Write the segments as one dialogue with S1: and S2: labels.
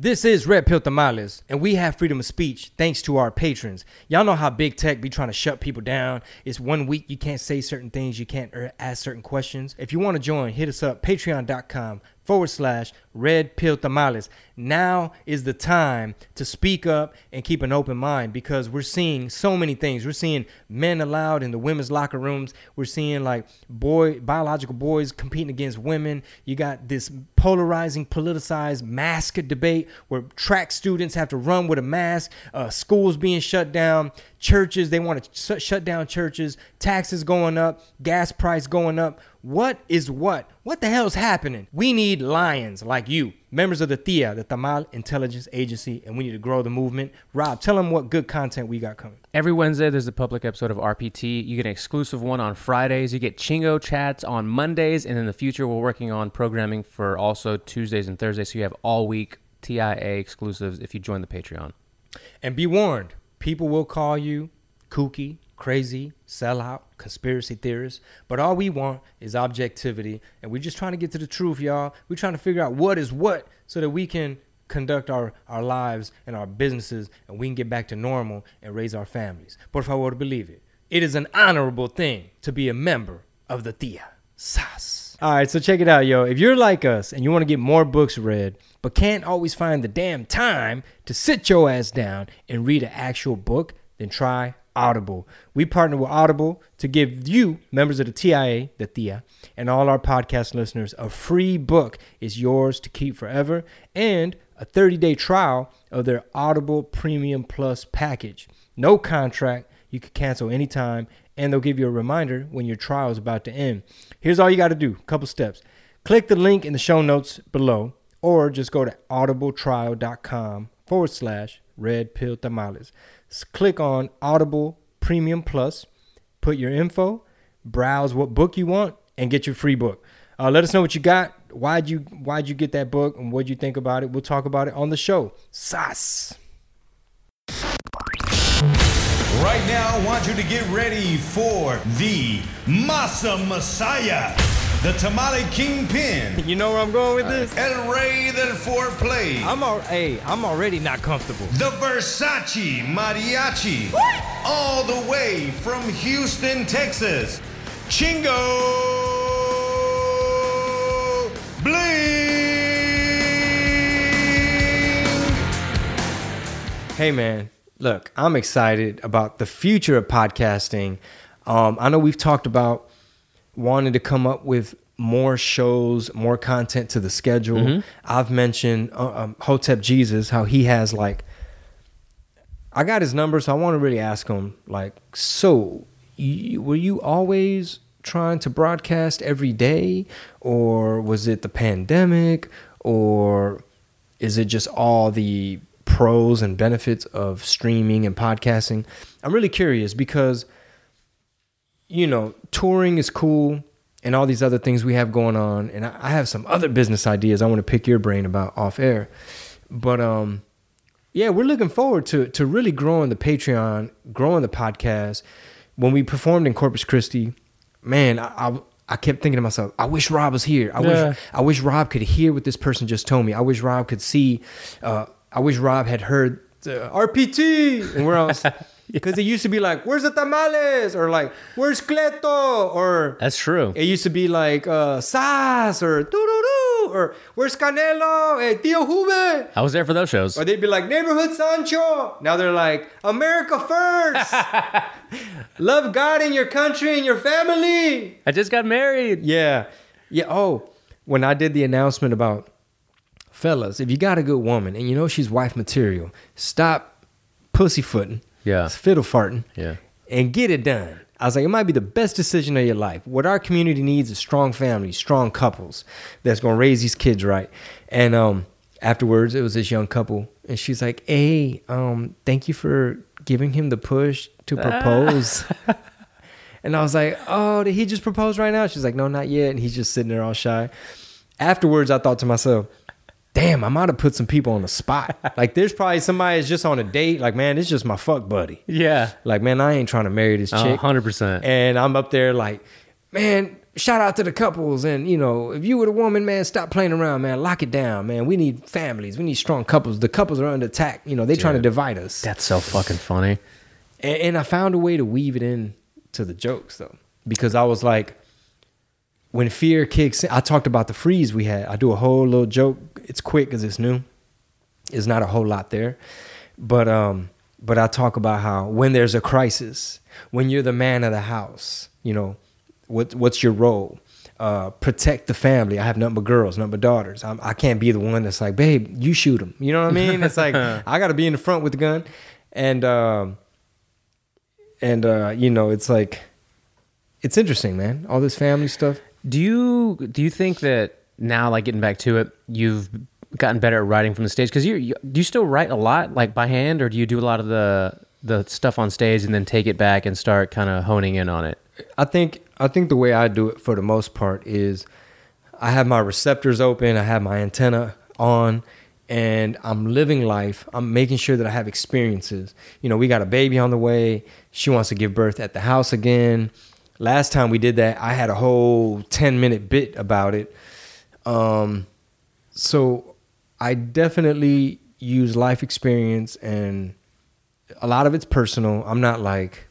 S1: This is Red Pill Tamales, and we have freedom of speech thanks to our patrons. Y'all know how big tech be trying to shut people down. It's one week you can't say certain things, you can't er, ask certain questions. If you want to join, hit us up, patreon.com forward slash red pill tamales. Now is the time to speak up and keep an open mind because we're seeing so many things. We're seeing men allowed in the women's locker rooms. We're seeing like boy biological boys competing against women. You got this polarizing, politicized mask debate where track students have to run with a mask. Uh, schools being shut down. Churches they want to sh- shut down churches. Taxes going up. Gas price going up. What is what? What the hell is happening? We need lions like you, members of the TIA, the Tamal Intelligence Agency, and we need to grow the movement. Rob, tell them what good content we got coming.
S2: Every Wednesday, there's a public episode of RPT. You get an exclusive one on Fridays. You get Chingo chats on Mondays. And in the future, we're working on programming for also Tuesdays and Thursdays. So you have all week TIA exclusives if you join the Patreon.
S1: And be warned, people will call you kooky, crazy, sellout, conspiracy theorists. But all we want is objectivity. And we're just trying to get to the truth, y'all. We're trying to figure out what is what so that we can conduct our, our lives and our businesses and we can get back to normal and raise our families. Por favor, believe it. It is an honorable thing to be a member of the TIA. SAS. All right, so check it out, yo. If you're like us and you want to get more books read, but can't always find the damn time to sit your ass down and read an actual book, then try Audible. We partner with Audible to give you, members of the TIA, the TIA, and all our podcast listeners, a free book is yours to keep forever and a 30 day trial of their Audible Premium Plus package. No contract, you can cancel anytime, and they'll give you a reminder when your trial is about to end. Here's all you got to do a couple steps. Click the link in the show notes below, or just go to audibletrial.com forward slash red pill tamales. Click on Audible Premium Plus, put your info, browse what book you want, and get your free book. Uh, let us know what you got. Why'd you Why'd you get that book, and what'd you think about it? We'll talk about it on the show. Sas.
S3: Right now, I want you to get ready for the Masa Messiah, the Tamale Kingpin,
S1: You know where I'm going with this?
S3: El Rey del Foreplay,
S1: I'm al- hey, I'm already not comfortable.
S3: the Versace Mariachi, all the way from Houston, Texas, Chingo Bling.
S1: Hey man, look, I'm excited about the future of podcasting. Um, I know we've talked about wanting to come up with more shows, more content to the schedule. I've mentioned uh, um, Hotep Jesus, how he has like, I got his number, so I want to really ask him, like, so you, were you always trying to broadcast every day, or was it the pandemic, or is it just all the pros and benefits of streaming and podcasting? I'm really curious because, you know, touring is cool and all these other things we have going on. And I have some other business ideas I want to pick your brain about off air. But, um, yeah, we're looking forward to to really growing the Patreon, growing the podcast. When we performed in Corpus Christi, man, I, I I kept thinking to myself, I wish Rob was here. I
S2: Yeah.
S1: wish I wish Rob could hear what this person just told me. I wish Rob could see. Uh, I wish Rob had heard the RPT and where else. Because it used to be like, "Where's the tamales?" or like, "Where's Cleto?" or
S2: That's true.
S1: it used to be like uh, "Sas" or "Doo doo doo" or "Where's Canelo?" Hey, Tio Juve.
S2: I was there for those shows.
S1: Or they'd be like neighborhood Sancho. Now they're like America first. Love God and your country and your family.
S2: I just got married.
S1: Yeah. Yeah. Oh, when I did the announcement about fellas, if you got a good woman and you know she's wife material, stop pussyfooting,
S2: Yeah.
S1: It's fiddle farting,
S2: Yeah.
S1: and get it done. I was like, it might be the best decision of your life. What our community needs is strong families, strong couples that's gonna raise these kids right. And um, afterwards, it was this young couple, and she's like, "Hey, um, thank you for giving him the push to propose." and I was like, "Oh, did he just propose right now?" She's like, "No, not yet." And he's just sitting there all shy. Afterwards, I thought to myself, "Damn, I might have put some people on the spot. like, there's probably somebody that's just on a date. Like, man, it's just my fuck buddy.
S2: Yeah.
S1: Like, man, I ain't trying to marry this
S2: Uh,
S1: chick."
S2: 100%.
S1: And I'm up there like, man, shout out to the couples. And, you know, if you were the woman, man, stop playing around, man. Lock it down, man. We need families. We need strong couples. The couples are under attack. You know, they trying to divide us.
S2: That's so fucking funny.
S1: And, and I found a way to weave it in to the jokes, though. Because I was like, when fear kicks in, I talked about the freeze we had. I do a whole little joke. It's quick because it's new. It's not a whole lot there. But um, but I talk about how when there's a crisis, when you're the man of the house, you know, what what's your role? Uh, protect the family. I have nothing but girls, nothing but daughters. I'm, I can't be the one that's like, babe, you shoot them. You know what I mean? It's like I got to be in the front with the gun, and um, and uh, you know, it's like it's interesting, man. All this family stuff.
S2: Do you do you think that now, like getting back to it, you've gotten better at writing from the stage? Because you, you do you still write a lot, like by hand, or do you do a lot of the the stuff on stage and then take it back and start kind of honing in on it?
S1: I think I think the way I do it for the most part is I have my receptors open, I have my antenna on, and I'm living life. I'm making sure that I have experiences. You know, we got a baby on the way. She wants to give birth at the house again. Last time we did that, I had a whole 10 minute bit about it. Um, so I definitely use life experience and a lot of it's personal. I'm not like,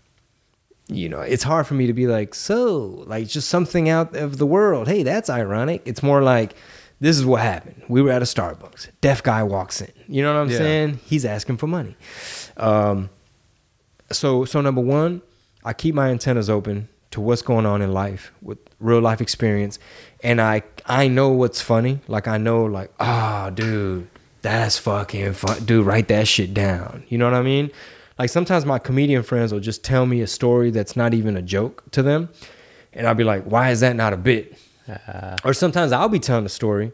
S1: you know, it's hard for me to be like, so, like just something out of the world. Hey, that's ironic. It's more like, this is what happened. We were at a Starbucks. Deaf guy walks in. You know what I'm
S2: Yeah.
S1: saying? He's asking for money. Um, so, so number one, I keep my antennas open to what's going on in life with real life experience, and I I know what's funny. Like I know, like, ah, dude, that's fucking fun. Dude, write that shit down. You know what I mean? Like sometimes my comedian friends will just tell me a story that's not even a joke to them, and I'll be like, why is that not a bit? or sometimes I'll be telling a story,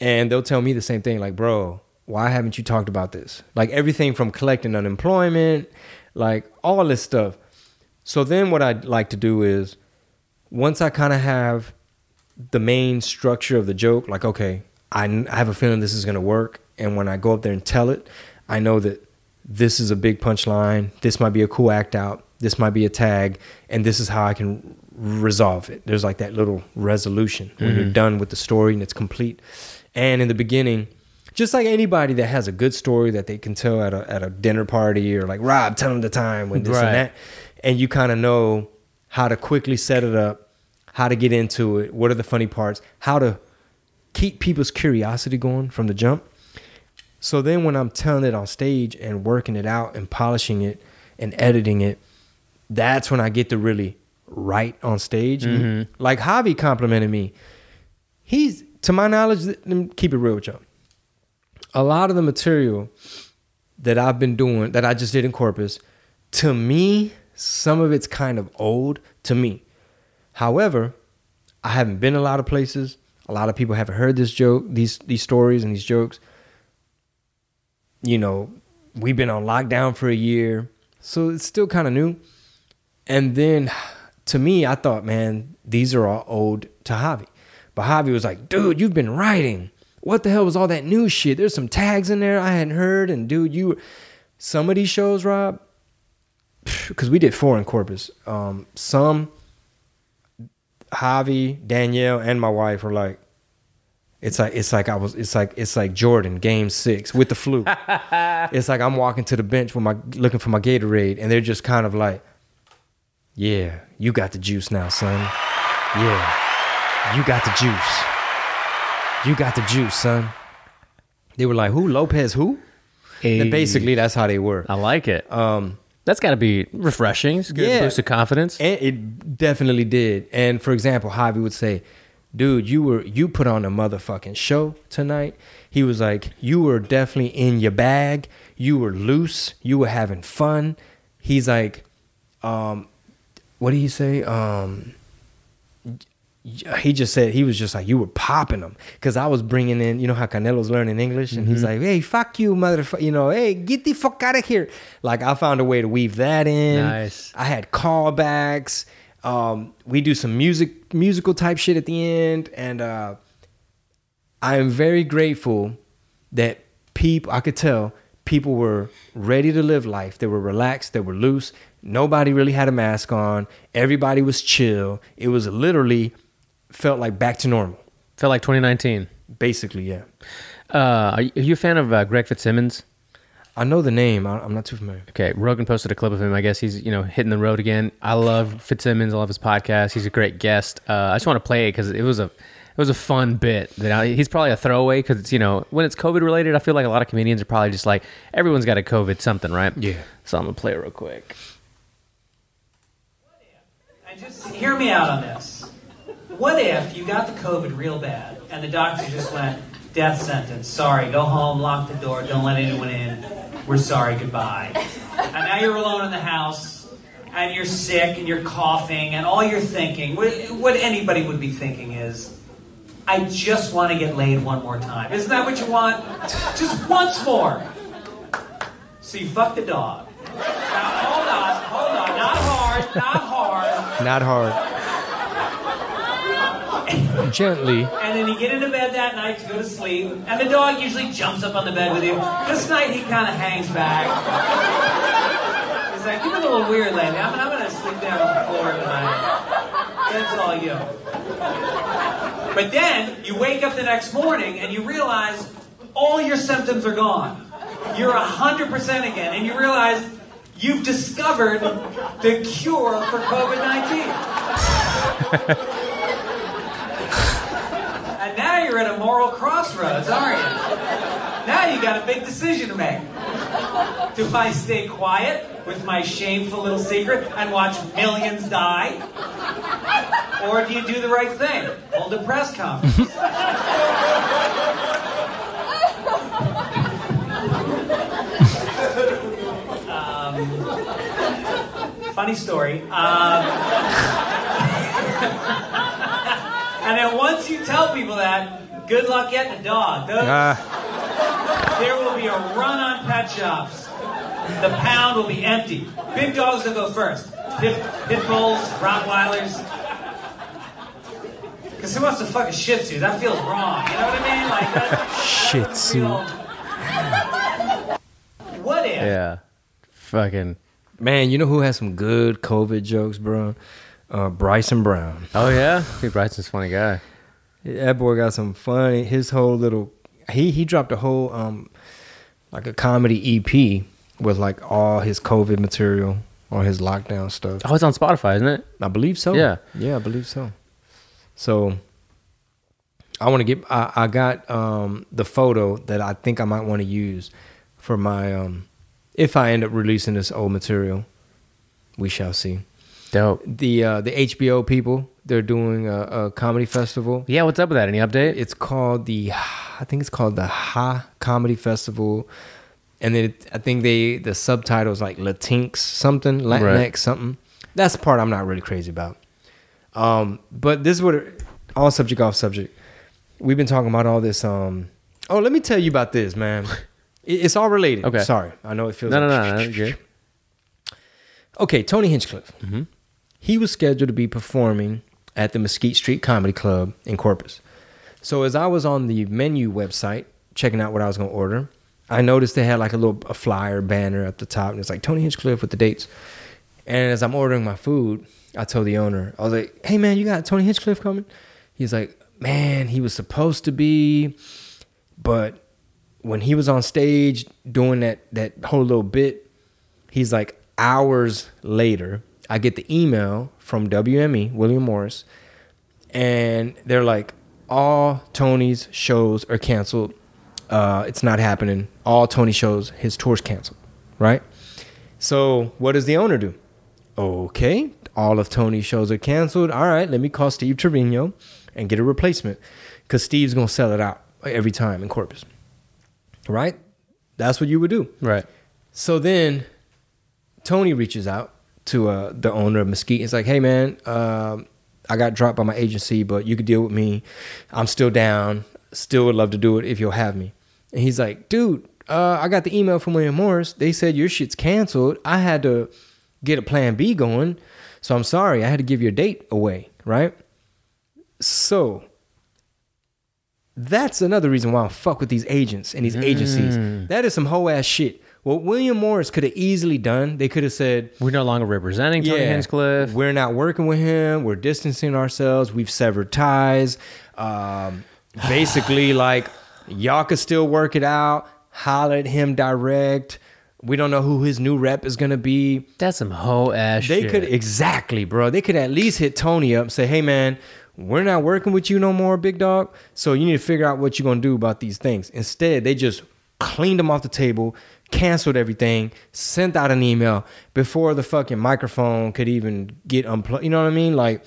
S1: and they'll tell me the same thing, like, bro, why haven't you talked about this? Like everything from collecting unemployment, like all this stuff. So then what I'd like to do is once I kind of have the main structure of the joke, like, okay, I, I have a feeling this is going to work. And when I go up there and tell it, I know that this is a big punchline. This might be a cool act out. This might be a tag. And this is how I can resolve it. There's like that little resolution when you're mm-hmm. done with the story and it's complete. And in the beginning, just like anybody that has a good story that they can tell at a, at a dinner party or like Rob, tell them the time when this
S2: Right.
S1: and that, and you kind of know how to quickly set it up, how to get into it, what are the funny parts, how to keep people's curiosity going from the jump. So then when I'm telling it on stage and working it out and polishing it and editing it, that's when I get to really write on stage. Mm-hmm. Like Javi complimented me. He's to my knowledge, let me keep it real with y'all. A lot of the material that I've been doing that I just did in Corpus, to me, some of it's kind of old to me. However, I haven't been a lot of places. A lot of people haven't heard this joke, these these stories and these jokes. You know, we've been on lockdown for a year, so it's still kind of new. And then, to me, I thought, man, these are all old to Javi. But Javi was like, dude, you've been writing. What the hell was all that new shit? There's some tags in there I hadn't heard. And dude, you, some of these shows, Rob, because we did four in Corpus. Um, some, Javi, Danielle, and my wife were like, it's like it's like I was it's like it's like Jordan game six with the flu. it's like I'm walking to the bench with my looking for my Gatorade, and they're just kind of like, "Yeah, you got the juice now, son. Yeah, you got the juice. You got the juice, son." They were like, "Who Lopez? Who?" And basically, that's how they were.
S2: I like it.
S1: Um,
S2: That's got to be refreshing. It's a good
S1: Yeah.
S2: boost of confidence.
S1: And it definitely did. And for example, Javi would say, "Dude, you were you put on a motherfucking show tonight." He was like, "You were definitely in your bag. You were loose. You were having fun." He's like, um, "What did he say? Um, he just said he was just like you were popping them because I was bringing in you know how Canelo's learning English and he's like hey fuck you motherfucker you know hey get the fuck out of here like I found a way to weave that in
S2: Nice.
S1: I had callbacks um, we do some music musical type shit at the end and uh, I am very grateful that people I could tell people were ready to live life. They were relaxed, they were loose. Nobody really had a mask on. Everybody was chill. It was literally felt like back to normal.
S2: Felt like 2019.
S1: Basically, yeah.
S2: Uh, are you are you a fan of uh, Greg Fitzsimmons?
S1: I know the name. I- I'm not too familiar.
S2: Okay, Rogan posted a clip of him. I guess he's you know hitting the road again. I love Fitzsimmons. I love his podcast. He's a great guest. Uh, I just want to play it because it was a it was a fun bit. That I, he's probably a throwaway because it's you know when it's COVID related. I feel like a lot of comedians are probably just like everyone's got a COVID something, right?
S1: Yeah.
S2: So I'm gonna play it real quick.
S4: And just hear me out on this. What if you got the COVID real bad and the doctor just went, death sentence, sorry, go home, lock the door, don't let anyone in, we're sorry, goodbye. And now you're alone in the house and you're sick and you're coughing and all you're thinking, what, anybody would be thinking is, I just want to get laid one more time. Isn't that what you want? Just once more. So you fuck the dog. Now hold on, hold on, not hard, not hard.
S1: Not hard. gently.
S4: And then you get into bed that night to go to sleep, and the dog usually jumps up on the bed with you. This night he kind of hangs back. He's like, "You're a little weird lady. I'm, I'm gonna sleep down on the floor tonight. That's all you. But then you wake up the next morning and you realize all your symptoms are gone. You're 100% again, and you realize you've discovered the cure for COVID 19. you're at a moral crossroads, aren't you? Now you got a big decision to make. Do I stay quiet with my shameful little secret and watch millions die? Or do you do the right thing? Hold a press conference. Um, funny story. Um, And then once you tell people that, good luck getting a dog. Those,
S1: Ah,
S4: there will be a run on pet shops. The pound will be empty. Big dogs will go first. Pit, pit bulls, Rottweilers. Because who wants to fuck a Shih Tzu? That feels wrong. You know what I mean? Like that,
S1: Shih
S4: that doesn't
S1: Tzu.
S4: feel- What if?
S2: Yeah. Fucking.
S1: man, you know who has some good COVID jokes, bro? Uh, Bryson Brown.
S2: Oh yeah. Dude, Bryson's a funny guy.
S1: That boy got some funny. His whole little he he dropped a whole um like a comedy EP with like all his COVID material or his lockdown stuff.
S2: Oh, it's on Spotify, isn't it?
S1: I believe so.
S2: Yeah.
S1: yeah, I believe so. So I want to get. I, I got um the photo that I think I might want to use for my um if I end up releasing this old material. We shall see.
S2: Dope.
S1: The uh the HBO people they're doing a, a comedy festival.
S2: Yeah. What's up with that? Any update?
S1: It's called the I think it's called the Ha Comedy Festival, and then it, I think they the subtitles like Latinx something Latinx
S2: Right.
S1: something. That's the part I'm not really crazy about. Um, but this is what on subject off subject. We've been talking about all this. Um, oh, let me tell you about this, man. It's all related.
S2: Okay.
S1: Sorry, I know it feels.
S2: no, no,
S1: like,
S2: no, no. you're good.
S1: Okay, Tony Hinchcliffe.
S2: Mm-hmm.
S1: He was scheduled to be performing at the Mesquite Street Comedy Club in Corpus. So as I was on the menu website checking out what I was going to order, I noticed they had like a little a flyer banner at the top, and it's like Tony Hinchcliffe with the dates. And as I'm ordering my food, I told the owner, I was like, "Hey man, you got Tony Hinchcliffe coming?" He's like, "Man, he was supposed to be, but when he was on stage doing that that whole little bit, he's like hours later, I get the email from WME, William Morris, and they're like, all Tony's shows are canceled. Uh, it's not happening. All Tony shows, his tour's canceled, right? So what does the owner do? Okay, all of Tony's shows are canceled. All right, let me call Steve Trevino and get a replacement because Steve's gonna sell it out every time in Corpus, right? That's what you would do.
S2: Right.
S1: So then Tony reaches out to uh, the owner of Mesquite. He's like, hey, man, um, I got dropped by my agency, but you could deal with me. I'm still down. Still would love to do it if you'll have me." And he's like, "Dude, uh, I got the email from William Morris. They said your shit's canceled. I had to get a plan B going, so I'm sorry. I had to give your date away, right?" So that's another reason why I fuck with these agents and these agencies. That is some hoe ass shit. What William Morris could have easily done, they could have said,
S2: We're no longer representing Tony Hinchcliffe.
S1: we're not working with him. We're distancing ourselves. We've severed ties. Um, basically, like y'all could still work it out. Holler at him direct. We don't know who his new rep is gonna be.
S2: That's some hoe ass
S1: They
S2: shit.
S1: could exactly, bro. They could at least hit Tony up and say, "Hey, man, we're not working with you no more, big dog. So you need to figure out what you're gonna do about these things." Instead, they just cleaned them off the table, canceled everything, sent out an email before the fucking microphone could even get unplugged. You know what I mean? Like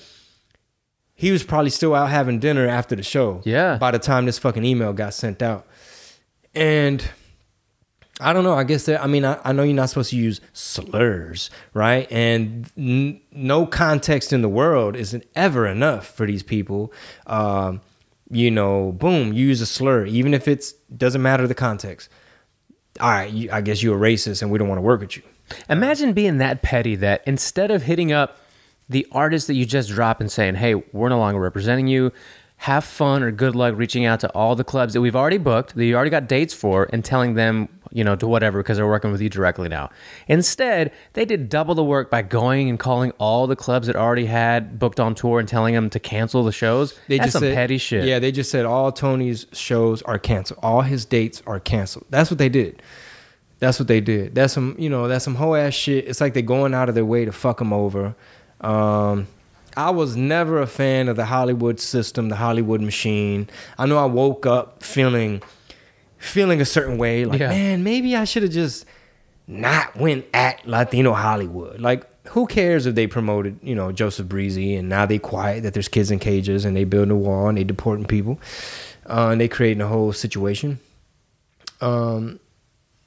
S1: he was probably still out having dinner after the show.
S2: Yeah.
S1: By the time this fucking email got sent out, and I don't know. I guess that I mean I, I know you're not supposed to use slurs, right? And n- no context in the world isn't ever enough for these people. Um, you know, boom, you use a slur, even if it doesn't matter the context. All right, you, I guess you're a racist, and we don't want to work with you.
S2: Imagine being that petty that instead of hitting up the artist that you just dropped and saying, hey, we're no longer representing you, have fun or good luck reaching out to all the clubs that we've already booked, that you already got dates for, and telling them, you know, to whatever because they're working with you directly now. Instead, they did double the work by going and calling all the clubs that already had booked on tour and telling them to cancel the shows.
S1: They
S2: That's
S1: just
S2: some
S1: said,
S2: petty shit.
S1: Yeah, they just said all Tony's shows are canceled. All his dates are canceled. That's what they did. That's what they did. That's some, you know, that's some whole ass shit. It's like they're going out of their way to fuck him over. Um, I was never a fan of the Hollywood system, the Hollywood machine. I know I woke up feeling, feeling a certain way. Like,
S2: Yeah.
S1: man, maybe I should have just not went at Latino Hollywood. Like, who cares if they promoted, you know, Joseph Breezy and now they quiet that there's kids in cages and they building a wall and they deporting people uh, and they creating a whole situation. Um,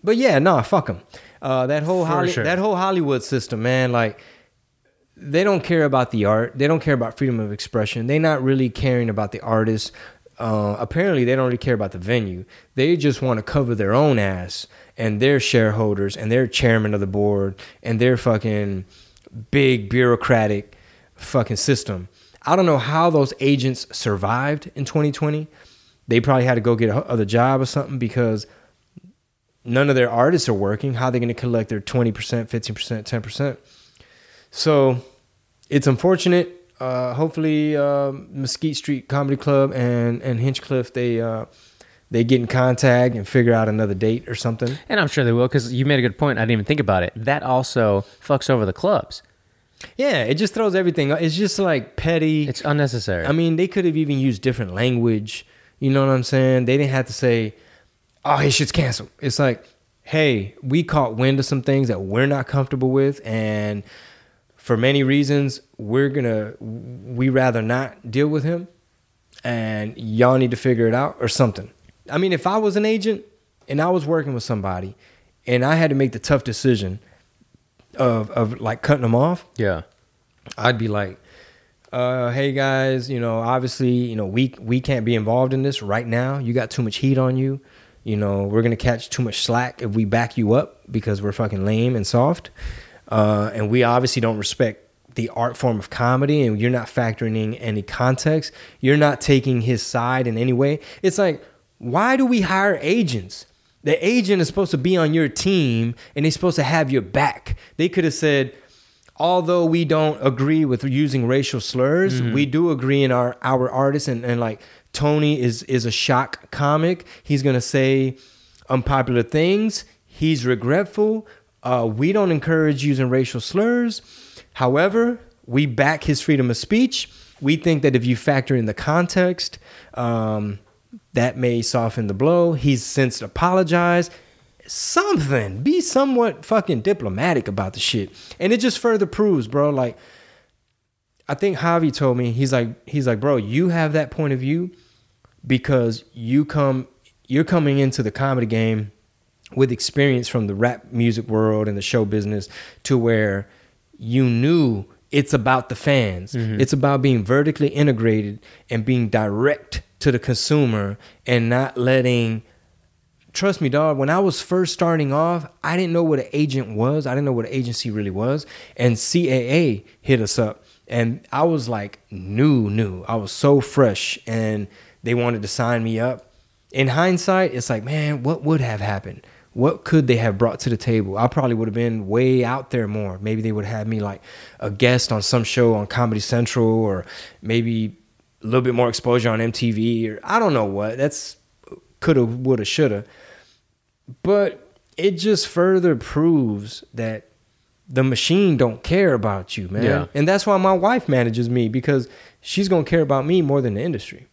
S1: but yeah, nah, fuck them. Uh, that whole Holly-
S2: sure.
S1: that whole Hollywood system, man, like they don't care about the art. They don't care about freedom of expression. They're not really caring about the artist. Uh, apparently, they don't really care about the venue. They just want to cover their own ass and their shareholders and their chairman of the board and their fucking big bureaucratic fucking system. I don't know how those agents survived in 2020. They probably had to go get a other job or something because none of their artists are working. How are they going to collect their 20%, 15%, 10%? So it's unfortunate. Uh, hopefully, uh, Mesquite Street Comedy Club and and Hinchcliffe they uh, they get in contact and figure out another date or something.
S2: And I'm sure they will because you made a good point. I didn't even think about it. That also fucks over the clubs.
S1: Yeah, it just throws everything. It's just like petty.
S2: It's unnecessary.
S1: I mean, they could have even used different language. You know what I'm saying? They didn't have to say, "Oh, his shit's canceled." It's like, "Hey, we caught wind of some things that we're not comfortable with, and for many reasons, we're gonna we rather not deal with him, and y'all need to figure it out or something." I mean, if I was an agent and I was working with somebody, and I had to make the tough decision of of like cutting them off,
S2: yeah.
S1: I'd be like, uh, "Hey guys, you know, obviously, you know, we we can't be involved in this right now. You got too much heat on you. You know, we're gonna catch too much slack if we back you up because we're fucking lame and soft, uh, and we obviously don't respect." The art form of comedy, and you're not factoring in any context. You're not taking his side in any way. It's like, why do we hire agents? The agent is supposed to be on your team and they're supposed to have your back. They could have said, although we don't agree with using racial slurs, we do agree in our our artists and, and like Tony is is a shock comic. He's gonna say unpopular things. He's regretful. Uh, we don't encourage using racial slurs. However, we back his freedom of speech. We think that if you factor in the context, um, that may soften the blow. He's since apologized. Something. Be somewhat fucking diplomatic about the shit. And it just further proves, bro, like I think Javi told me, he's like, he's like, bro, you have that point of view because you come you're coming into the comedy game with experience from the rap music world and the show business to where you knew it's about the fans. Mm-hmm. It's about being vertically integrated and being direct to the consumer and not letting trust me, dog, when I was first starting off, I didn't know what an agent was. I didn't know what an agency really was. And CAA hit us up. And I was like new, new. I was so fresh and they wanted to sign me up. In hindsight, it's like, man, what would have happened? What could they have brought to the table? I probably would have been way out there more. Maybe they would have had me like a guest on some show on Comedy Central or maybe a little bit more exposure on MTV or I don't know what. That's coulda, woulda, shoulda. But it just further proves that the machine don't care about you, man.
S2: Yeah.
S1: And that's why my wife manages me because she's gonna care about me more than the industry.